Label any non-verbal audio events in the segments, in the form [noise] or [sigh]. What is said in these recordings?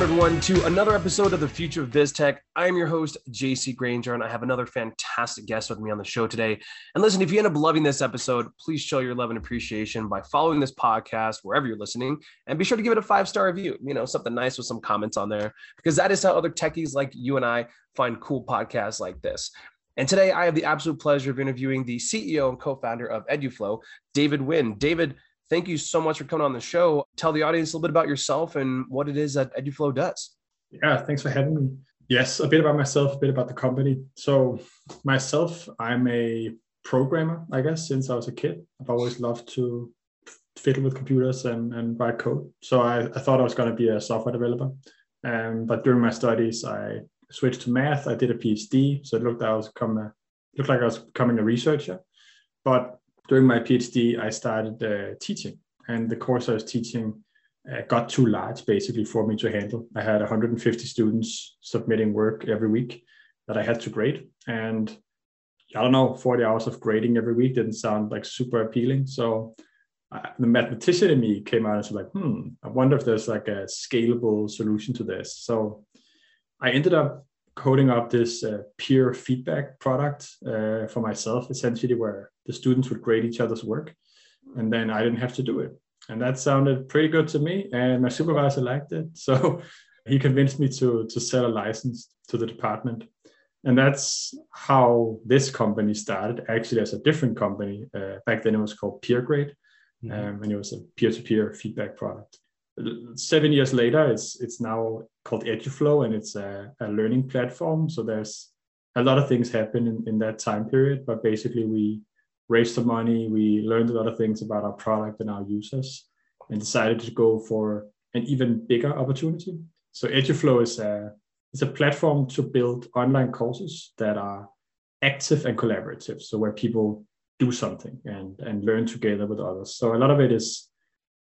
Welcome, everyone, to another episode of the Future of BizTech. I am your host, JC Granger, and I have another fantastic guest with me on the show today. And listen, if you end up loving this episode, please show your love and appreciation by following this podcast wherever you're listening, and be sure to give it a five star review. You know, something nice with some comments on there, because that is how other techies like you and I find cool podcasts like this. And today, I have the absolute pleasure of interviewing the CEO and co-founder of EduFlow, David Wind. David, thank you so much for coming on the show. Tell the audience a little bit about yourself and what it is that EduFlow does. Yeah, thanks for having me. Yes, a bit about myself, a bit about the company. So, myself, I'm a programmer, I guess, since I was a kid. I've always loved to fiddle with computers and, and write code. So, I, I thought I was going to be a software developer. Um, but during my studies, I switched to math. I did a PhD. So, it looked, I was coming, looked like I was becoming a researcher. But during my PhD, I started uh, teaching, and the course I was teaching uh, got too large basically for me to handle. I had 150 students submitting work every week that I had to grade, and I don't know, 40 hours of grading every week didn't sound like super appealing. So uh, the mathematician in me came out and was like, hmm, I wonder if there's like a scalable solution to this. So I ended up coding up this uh, peer feedback product uh, for myself, essentially, where the students would grade each other's work, and then I didn't have to do it. And that sounded pretty good to me, and my supervisor liked it, so [laughs] he convinced me to to sell a license to the department. And that's how this company started, actually as a different company. Uh, back then, it was called PeerGrade, mm-hmm. um, and it was a peer-to-peer feedback product seven years later, it's it's now called EduFlow, and it's a, a learning platform. So there's a lot of things happen in, in that time period. But basically, we raised some money, we learned a lot of things about our product and our users, and decided to go for an even bigger opportunity. So EduFlow is a it's a platform to build online courses that are active and collaborative. So where people do something and and learn together with others. So a lot of it is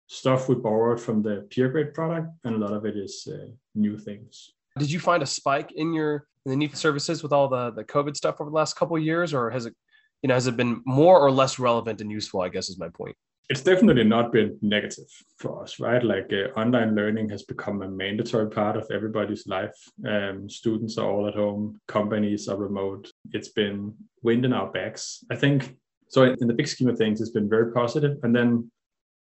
stuff we borrowed from the peer grade product, and a lot of it is uh, new things. Did you find a spike in your in the need for services with all the the COVID stuff over the last couple of years, or has it, you know, has it been more or less relevant and useful? I guess is my point. It's definitely not been negative for us, right? Like uh, online learning has become a mandatory part of everybody's life. Um, students are all at home, companies are remote. It's been wind in our backs. I think so. In the big scheme of things, it's been very. And then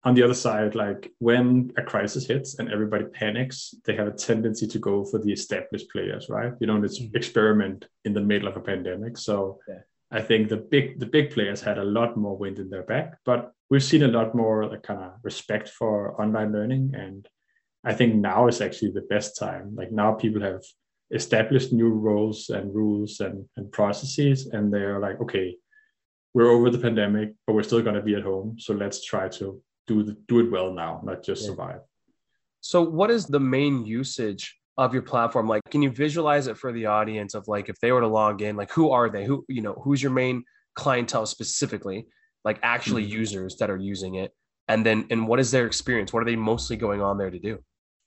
on the other side, like when a crisis hits and everybody panics, they have a tendency to go for the established players, right? You don't mm-hmm. experiment in the middle of a pandemic. So yeah. I think the big the big players had a lot more wind in their back, but we've seen a lot more like kind of respect for online learning, and I think now is actually the best time. Like now, people have established new roles and rules and, and processes, and they're like, okay, we're over the pandemic, but we're still going to be at home, so let's try to do the, do it well now, not just yeah. survive. So, what is the main usage of your platform? Like, can you visualize it for the audience of like if they were to log in, like who are they? Who you know, who's your main clientele specifically? Like actually mm-hmm. users that are using it, and then and what is their experience? What are they mostly going on there to do?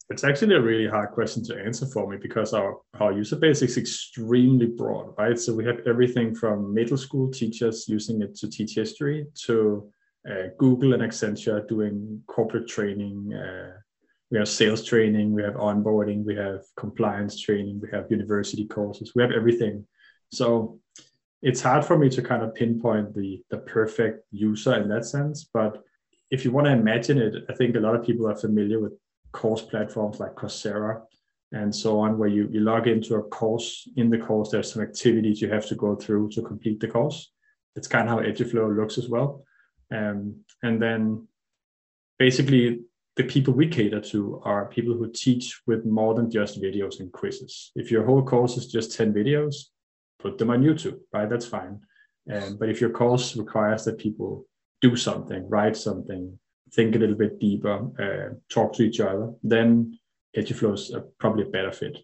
It's actually a really hard question to answer for me because our, our user base is extremely broad, right? So we have everything from middle school teachers using it to teach history to Google and Accenture doing corporate training. Uh, we have sales training, we have onboarding, we have compliance training, we have university courses, we have everything. So it's hard for me to kind of pinpoint the the perfect user in that sense. But if you want to imagine it, I think a lot of people are familiar with course platforms like Coursera and so on, where you, you log into a course. In the course, there's some activities you have to go through to complete the course. It's kind of how EduFlow looks as well. Um, and then basically, the people we cater to are people who teach with more than just videos and quizzes. If your whole course is just 10 videos, put them on YouTube, right? That's fine. Um, but if your course requires that people do something, write something, think a little bit deeper, uh, talk to each other, then EduFlow is probably a better fit.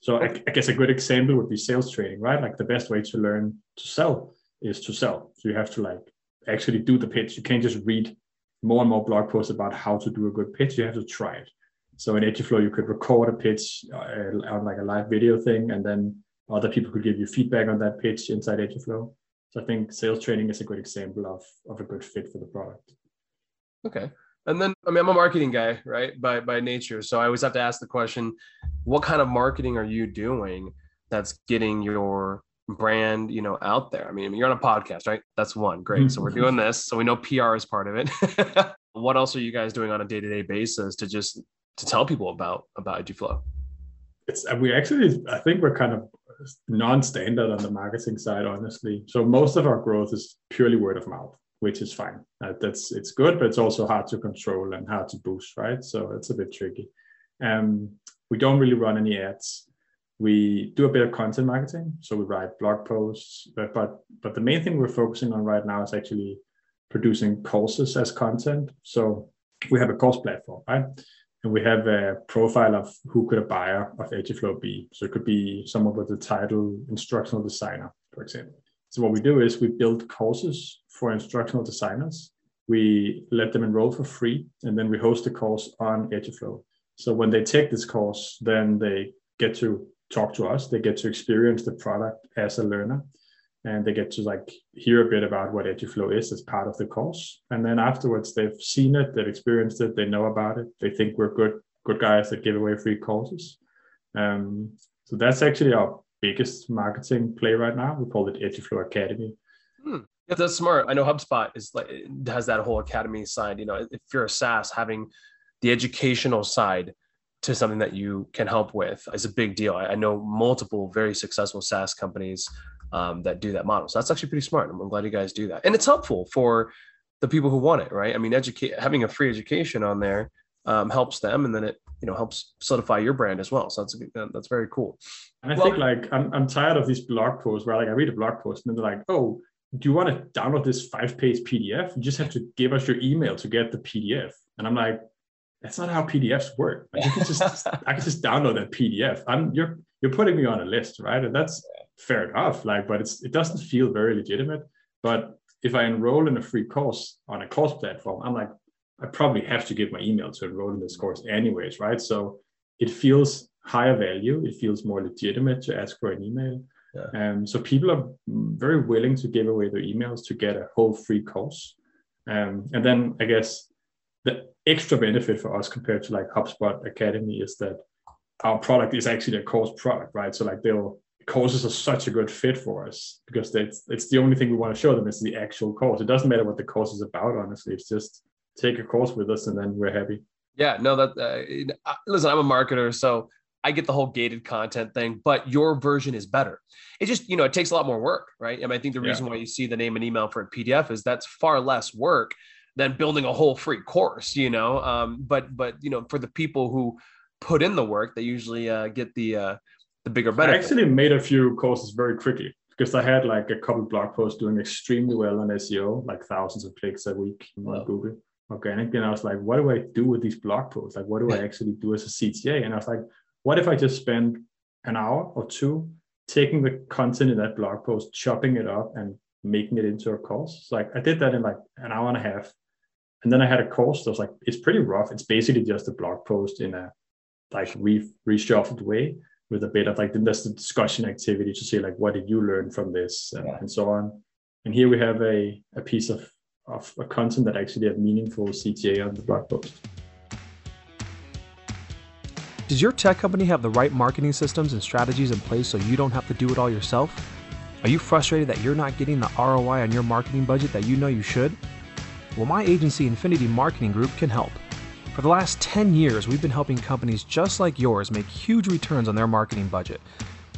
So I, I, guess a good example would be sales training, right? Like the best way to learn to sell is to sell. So you have to like actually do the pitch. You can't just read more and more blog posts about how to do a good pitch. You have to try it. So in EduFlow, you could record a pitch uh, on like a live video thing, and then other people could give you feedback on that pitch inside EduFlow. So I think sales training is a good example of, of a good fit for the product. Okay. And then, I mean, I'm a marketing guy, right? By by nature, so I always have to ask the question, what kind of marketing are you doing that's getting your brand, you know, out there? I mean, you're on a podcast, right? That's one. Great. So we're doing this, so we know PR is part of it. [laughs] what else are you guys doing on a day to day basis to just to tell people about about EduFlow? It's we actually, I think we're kind of non-standard on the marketing side, honestly. So most of our growth is purely word of mouth which is fine. Uh, that's it's good, but it's also hard to control and hard to boost, right? So it's a bit tricky. Um, we don't really run any ads. We do a bit of content marketing, so we write blog posts, but but, but the main thing we're focusing on right now is actually producing courses as content. So we have a course platform, right? And we have a profile of who could a buyer of EduFlow be. So it could be someone with the title instructional designer, for example. So what we do is we build courses for instructional designers. We let them enroll for free, and then we host the course on EduFlow. So when they take this course, then they get to talk to us. They get to experience the product as a learner, and they get to like hear a bit about what EduFlow is as part of the course. And then afterwards, they've seen it, they've experienced it, they know about it. They think we're good, good guys that give away free courses. Um, so that's actually our biggest marketing play right now. We call it EduFlow Academy. Hmm. Yeah, that's smart. I know HubSpot is like has that whole academy side. You know, if you're a SaaS, having the educational side to something that you can help with is a big deal. I, I know multiple very successful SaaS companies um, that do that model. So that's actually pretty smart. I'm, I'm glad you guys do that, and it's helpful for the people who want it, right? I mean, educate having a free education on there um, helps them, and then it you know helps solidify your brand as well. So that's that's very cool. And I well, think like I'm I'm tired of these blog posts where like I read a blog post and they're like, oh, do you want to download this five page PDF? You just have to give us your email to get the PDF. And I'm like, that's not how PDFs work. Like, can just [laughs] I can just download that PDF. I'm you're you're putting me on a list, right? And that's fair enough. Like, but it's it doesn't feel very legitimate. But if I enroll in a free course on a course platform, I'm like, I probably have to give my email to enroll in this course anyways, right? So it feels higher value. It feels more legitimate to ask for an email. Yeah. Um, so people are very willing to give away their emails to get a whole free course. Um, and then I guess the extra benefit for us compared to like HubSpot Academy is that our product is actually a course product, right? So like they'll courses are such a good fit for us because it's it's the only thing we want to show them is the actual course. It doesn't matter what the course is about, honestly. It's just take a course with us and then we're happy. Yeah, no, that uh, listen, I'm a marketer, so I get the whole gated content thing, but your version is better. It just, you know, it takes a lot more work, right? I mean, I think the reason yeah. why you see the name and email for a PDF is that's far less work than building a whole free course, you know. Um, but but you know, for the people who put in the work, they usually uh, get the uh, the bigger benefit. I actually made a few courses very quickly because I had like a couple blog posts doing extremely well on SEO, like thousands of clicks a week on Google organic. And I was like, what do I do with these blog posts? Like, what do I [laughs] actually do as a CTA? And I was like, what if I just spend an hour or two taking the content in that blog post, chopping it up, and making it into a course? So like I did that in like an hour and a half. And then I had a course that was like, it's pretty rough. It's basically just a blog post in a like re- reshuffled way with a bit of like there's the discussion activity to see like what did you learn from this and, yeah. and so on. And here we have a, a piece of of a content that actually have meaningful CTA on the blog post. Does your tech company have the right marketing systems and strategies in place so you don't have to do it all yourself? Are you frustrated that you're not getting the ROI on your marketing budget that you know you should? Well, my agency, Infinity Marketing Group, can help. For the last 10 years, we've been helping companies just like yours make huge returns on their marketing budget.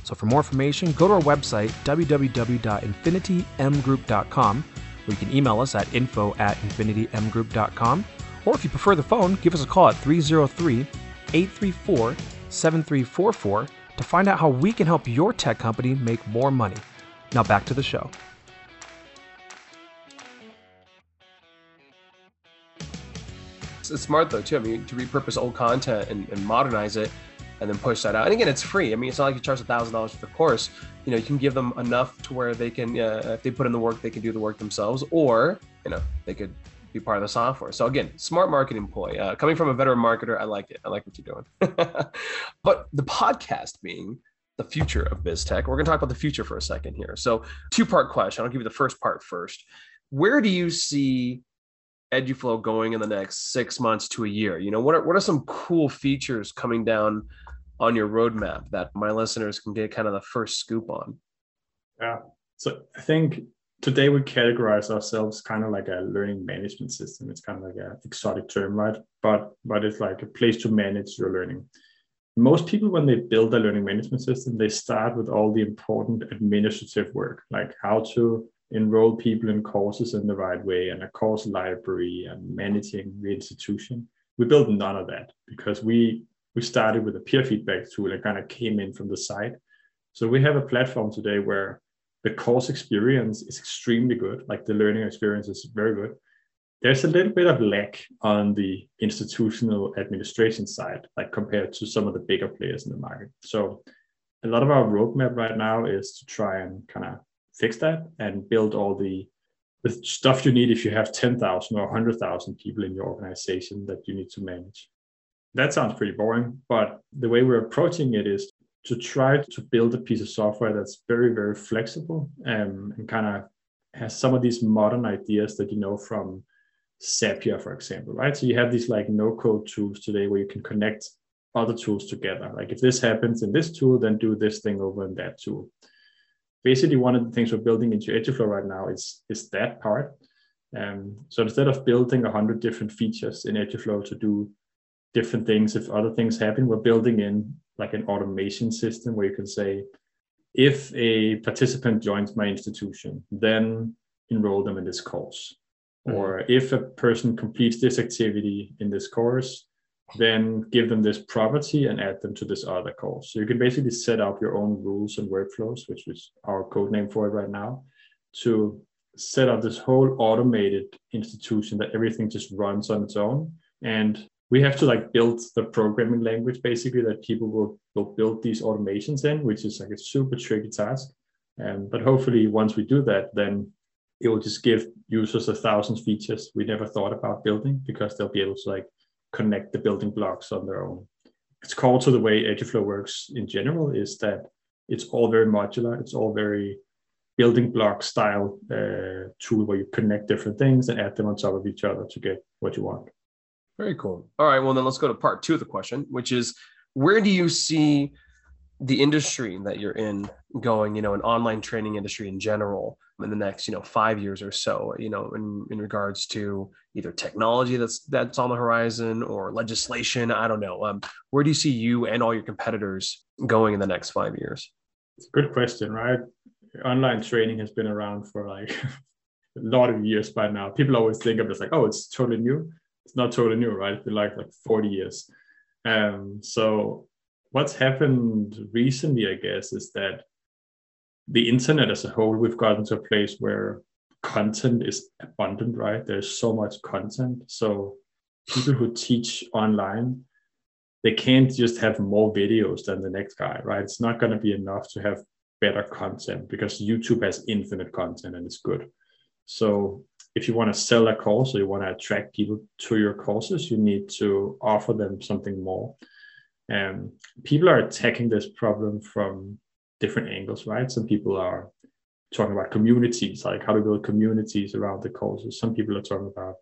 So for more information, go to our website, www.infinitymgroup.com or you can email us at info at infinitymgroup.com. Or if you prefer the phone, give us a call at 303 834 7344 to find out how we can help your tech company make more money. Now back to the show. It's smart though too. I mean, to repurpose old content and, and modernize it and then push that out. And again, it's free. I mean, it's not like you charge a thousand dollars for the course. You know, you can give them enough to where they can, uh, if they put in the work, they can do the work themselves, or you know, they could be part of the software. So again, smart marketing ploy. Uh, coming from a veteran marketer, I like it. I like what you're doing. [laughs] but the podcast being the future of biz tech, we're going to talk about the future for a second here. So two part question. I'll give you the first part first. Where do you see EduFlow going in the next six months to a year? You know, what are what are some cool features coming down on your roadmap that my listeners can get kind of the first scoop on? Yeah. So I think today we categorize ourselves kind of like a learning management system. It's kind of like an exotic term, right? But but it's like a place to manage your learning. Most people, when they build a learning management system, they start with all the important administrative work, like how to enroll people in courses in the right way and a course library and managing the institution. We built none of that because we we started with a peer feedback tool that kind of came in from the side. So we have a platform today where the course experience is extremely good, like the learning experience is very good. There's a little bit of lack on the institutional administration side, like compared to some of the bigger players in the market. So a lot of our roadmap right now is to try and kind of fix that and build all the the stuff you need if you have 10,000 or 100,000 people in your organization that you need to manage. That sounds pretty boring, but the way we're approaching it is to try to build a piece of software that's very, very flexible um, and kind of has some of these modern ideas that you know from Zapier, for example, right? So you have these like no code tools today where you can connect other tools together. Like if this happens in this tool, then do this thing over in that tool basically one of the things we're building into EduFlow right now is, is that part. Um, so instead of building a hundred different features in EduFlow to do different things, if other things happen, we're building in like an automation system where you can say, if a participant joins my institution, then enroll them in this course. Mm-hmm. Or if a person completes this activity in this course, then give them this property and add them to this other call. So you can basically set up your own rules and workflows, which is our code name for it right now, to set up this whole automated institution that everything just runs on its own. And we have to like build the programming language basically that people will, will build these automations in, which is like a super tricky task. Um, but hopefully once we do that, then it will just give users a thousand features we never thought about building because they'll be able to like connect the building blocks on their own. It's called to the way EduFlow works in general is that it's all very modular. It's all very building block style uh, tool where you connect different things and add them on top of each other to get what you want. Very cool. All right. Well, then let's go to part two of the question, which is where do you see the industry that you're in going, you know, an online training industry in general in the next, you know, five years or so, you know, in, in regards to either technology that's that's on the horizon or legislation. I don't know. Um, where do you see you and all your competitors going in the next five years? It's a good question, right? Online training has been around for like [laughs] a lot of years by now. People always think of it like, oh, it's totally new. It's not totally new, right? It's been like like 40 years. Um, so what's happened recently, I guess, is that the internet as a whole, we've gotten to a place where content is abundant, right? There's so much content. So people who teach online, they can't just have more videos than the next guy, right? It's not going to be enough to have better content because YouTube has infinite content and it's good. So if you want to sell a course or you want to attract people to your courses, you need to offer them something more. Um, people are attacking this problem from different angles, right? Some people are talking about communities, like how to build communities around the courses. Some people are talking about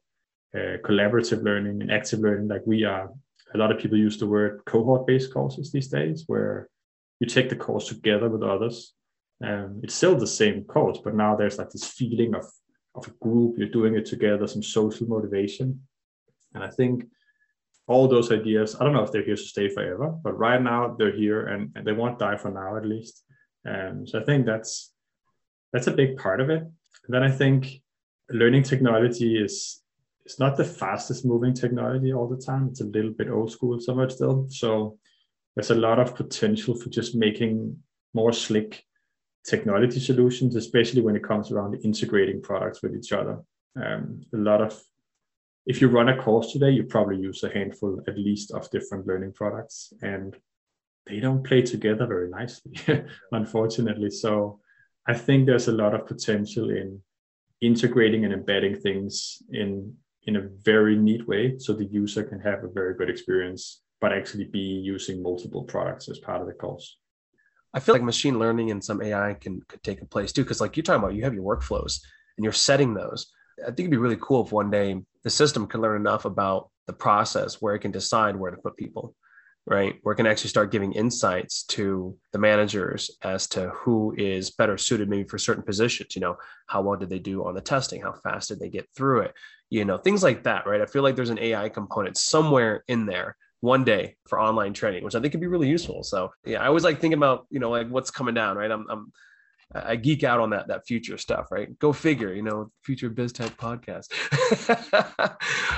uh, collaborative learning and active learning, like we are. A lot of people use the word cohort-based courses these days, where you take the course together with others. Um, it's still the same course, but now there's like this feeling of of a group. You're doing it together, some social motivation, and I think all those ideas i don't know if they're here to stay forever but right now they're here and, and they won't die for now at least um, so i think that's that's a big part of it. And then i think learning technology is it's not the fastest moving technology all the time. It's a little bit old school somewhat still. So there's a lot of potential for just making more slick technology solutions especially when it comes around integrating products with each other. Um, a lot of if you run a course today, you probably use a handful at least of different learning products, and they don't play together very nicely, [laughs] unfortunately. So I think there's a lot of potential in integrating and embedding things in in a very neat way so the user can have a very good experience but actually be using multiple products as part of the course. I feel like machine learning and some ai can could take a place too because like you're talking about you have your workflows and you're setting those. I think it'd be really cool if one day the system can learn enough about the process where it can decide where to put people right? We're going to actually start giving insights to the managers as to who is better suited maybe for certain positions. You know, how well did they do on the testing? How fast did they get through it? You know, things like that, right? I feel like there's an AI component somewhere in there one day for online training, which I think could be really useful. So yeah, I always like thinking about, you know, like what's coming down, right? I'm, I'm I geek out on that that future stuff, right? Go figure, you know, future biz tech podcast.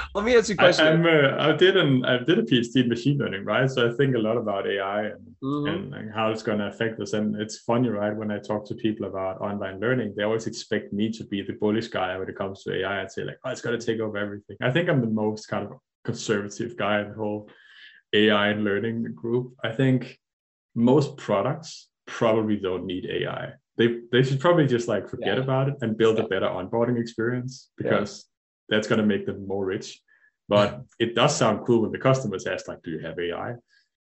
[laughs] Let me ask you a question. I, am uh, did an I did a PhD in machine learning, right? So I think a lot about AI and, mm-hmm. and, and, how it's going to affect us. And it's funny, right? When I talk to people about online learning, they always expect me to be the bullish guy when it comes to AI and say like, oh, it's going to take over everything. I think I'm the most kind of conservative guy in the whole AI and learning group. I think most products probably don't need AI they they should probably just like forget yeah. about it and build yeah. a better onboarding experience because yeah. that's going to make them more rich. But [laughs] it does sound cool when the customers ask like do you have ai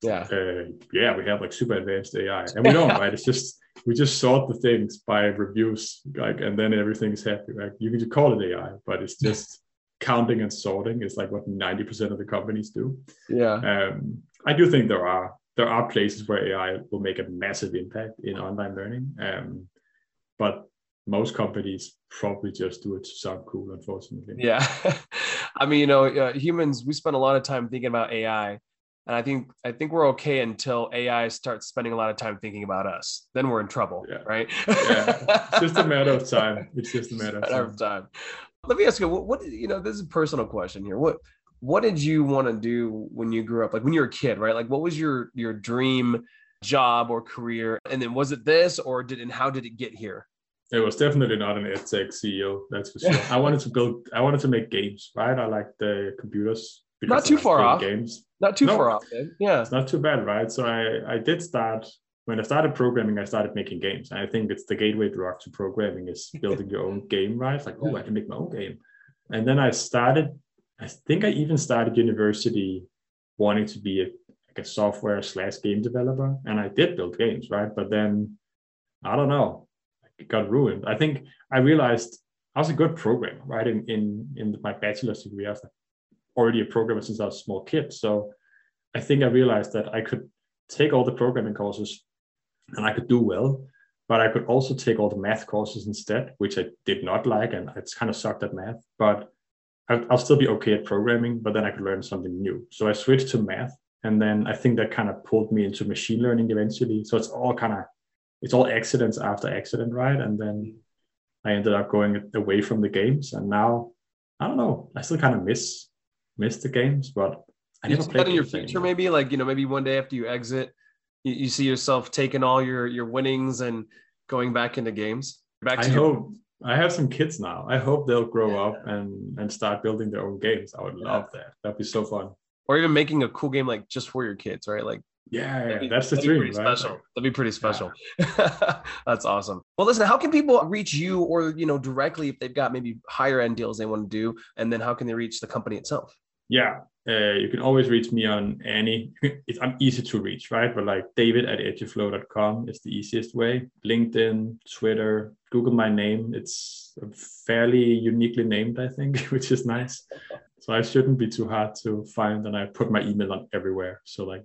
yeah. Uh, yeah we have like super advanced ai and we don't right? It's just we just sort the things by reviews like and then everything's happy like you can just call it ai but it's just counting and sorting is like what 90% of the companies do. Yeah. Um i do think there are there are places where AI will make a massive impact in online learning. Um, but most companies probably just do it to sound cool, unfortunately. Yeah. [laughs] I mean, you know, uh, humans, we spend a lot of time thinking about AI. And I think I think we're okay until AI starts spending a lot of time thinking about us. Then we're in trouble, yeah. right? yeah, it's just a matter of [laughs] time. It's just a matter of time. time. Let me ask you, what, what you know, this is a personal question here. What what did you want to do when you grew up? Like when you were a kid right? Like what was your your dream job or career? And then was it this or did and how did it get here? It was definitely not an edtech ceo that's for sure. I wanted to build i wanted to make games right? I like the computers not too far off. games. Not too no, far off man. yeah. It's not too bad right? So i i did start when i started programming i started making games. And i think it's the gateway drug to programming is [laughs] building your own game right? It's like oh i can make my own game. And then i started I think I even started university wanting to be a, like a software slash game developer, and I did build games, right? But then I don't know, it got ruined. I think I realized I was a good programmer, right? In in in my bachelor's degree, I was already a programmer since I was a small kid. So I think I realized that I could take all the programming courses and I could do well, but I could also take all the math courses instead, which I did not like, and I kind of sucked at math. But I'll still be okay at programming, but then I could learn something new. So I switched to math, and then I think that kind of pulled me into machine learning eventually. So it's all kind of it's all accidents after accident, right? And then I ended up going away from the games, and now I don't know. I still kind of miss miss the games, but I you never played in your future. Anymore. Maybe like you know, maybe one day after you exit, you, you see yourself taking all your your winnings and going back into games. Back to I your- hope I have some kids now. I hope they'll grow yeah. up and and start building their own games. I would love yeah. that. That'd be so fun. Or even making a cool game like just for your kids, right? Like yeah, be, that's the dream. Right? Special. That'd be pretty special. Yeah. [laughs] that's awesome. Well, listen, how can people reach you or you know directly if they've got maybe higher end deals they want to do, and then how can they reach the company itself? Yeah, uh, you can always reach me on any. It's, I'm easy to reach, right? But like David at eduflow.com is the easiest way. LinkedIn, Twitter, Google my name. It's fairly uniquely named, I think, [laughs] which is nice. So I shouldn't be too hard to find, and I put my email on everywhere. So like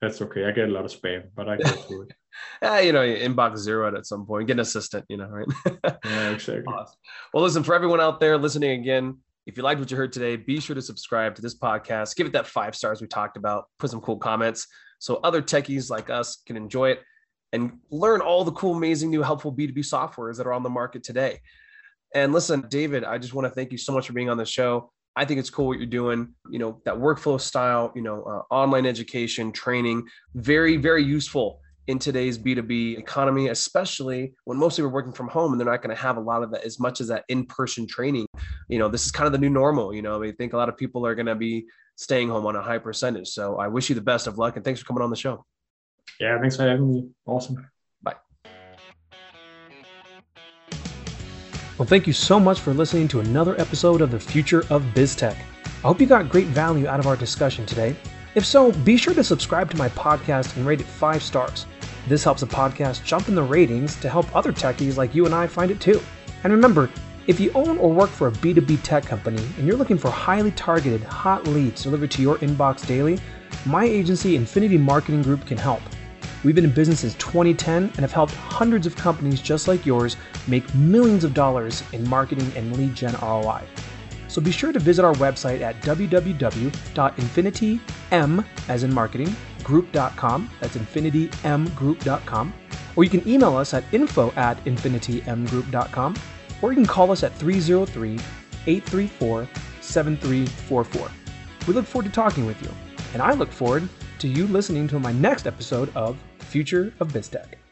that's okay. I get a lot of spam, but I go [laughs] through it. yeah, you know, inbox zero at some point. Get an assistant, you know, right? [laughs] yeah, exactly. Awesome. Well, listen, for everyone out there listening again, if you liked what you heard today, be sure to subscribe to this podcast. Give it that five stars we talked about. Put some cool comments so other techies like us can enjoy it and learn all the cool, amazing, new, helpful B2B softwares that are on the market today. And listen, David, I just want to thank you so much for being on the show. I think it's cool what you're doing. You know, that workflow style, you know, uh, online education, training, very, very useful in today's B2B economy, especially when most people are working from home and they're not going to have a lot of that as much as that in-person training. You know, this is kind of the new normal. You know, I think a lot of people are going to be staying home on a high percentage. So I wish you the best of luck and thanks for coming on the show. Yeah, thanks for having me. Awesome. Bye. Well, thank you so much for listening to another episode of the Future of BizTech. I hope you got great value out of our discussion today. If so, be sure to subscribe to my podcast and rate it five stars. This helps the podcast jump in the ratings to help other techies like you and I find it too. And remember, If you own or work for a B2B tech company and you're looking for highly targeted, hot leads delivered to your inbox daily, my agency, Infinity Marketing Group, can help. We've been in business since 2010 and have helped hundreds of companies just like yours make millions of dollars in marketing and lead gen ROI. So be sure to visit our website at www.infinitym, as in marketing, group.com. That's infinitymgroup.com. Or you can email us at info at infinitymgroup.com. Or you can call us at 303 834 7344. We look forward to talking with you. And I look forward to you listening to my next episode of Future of BizTech.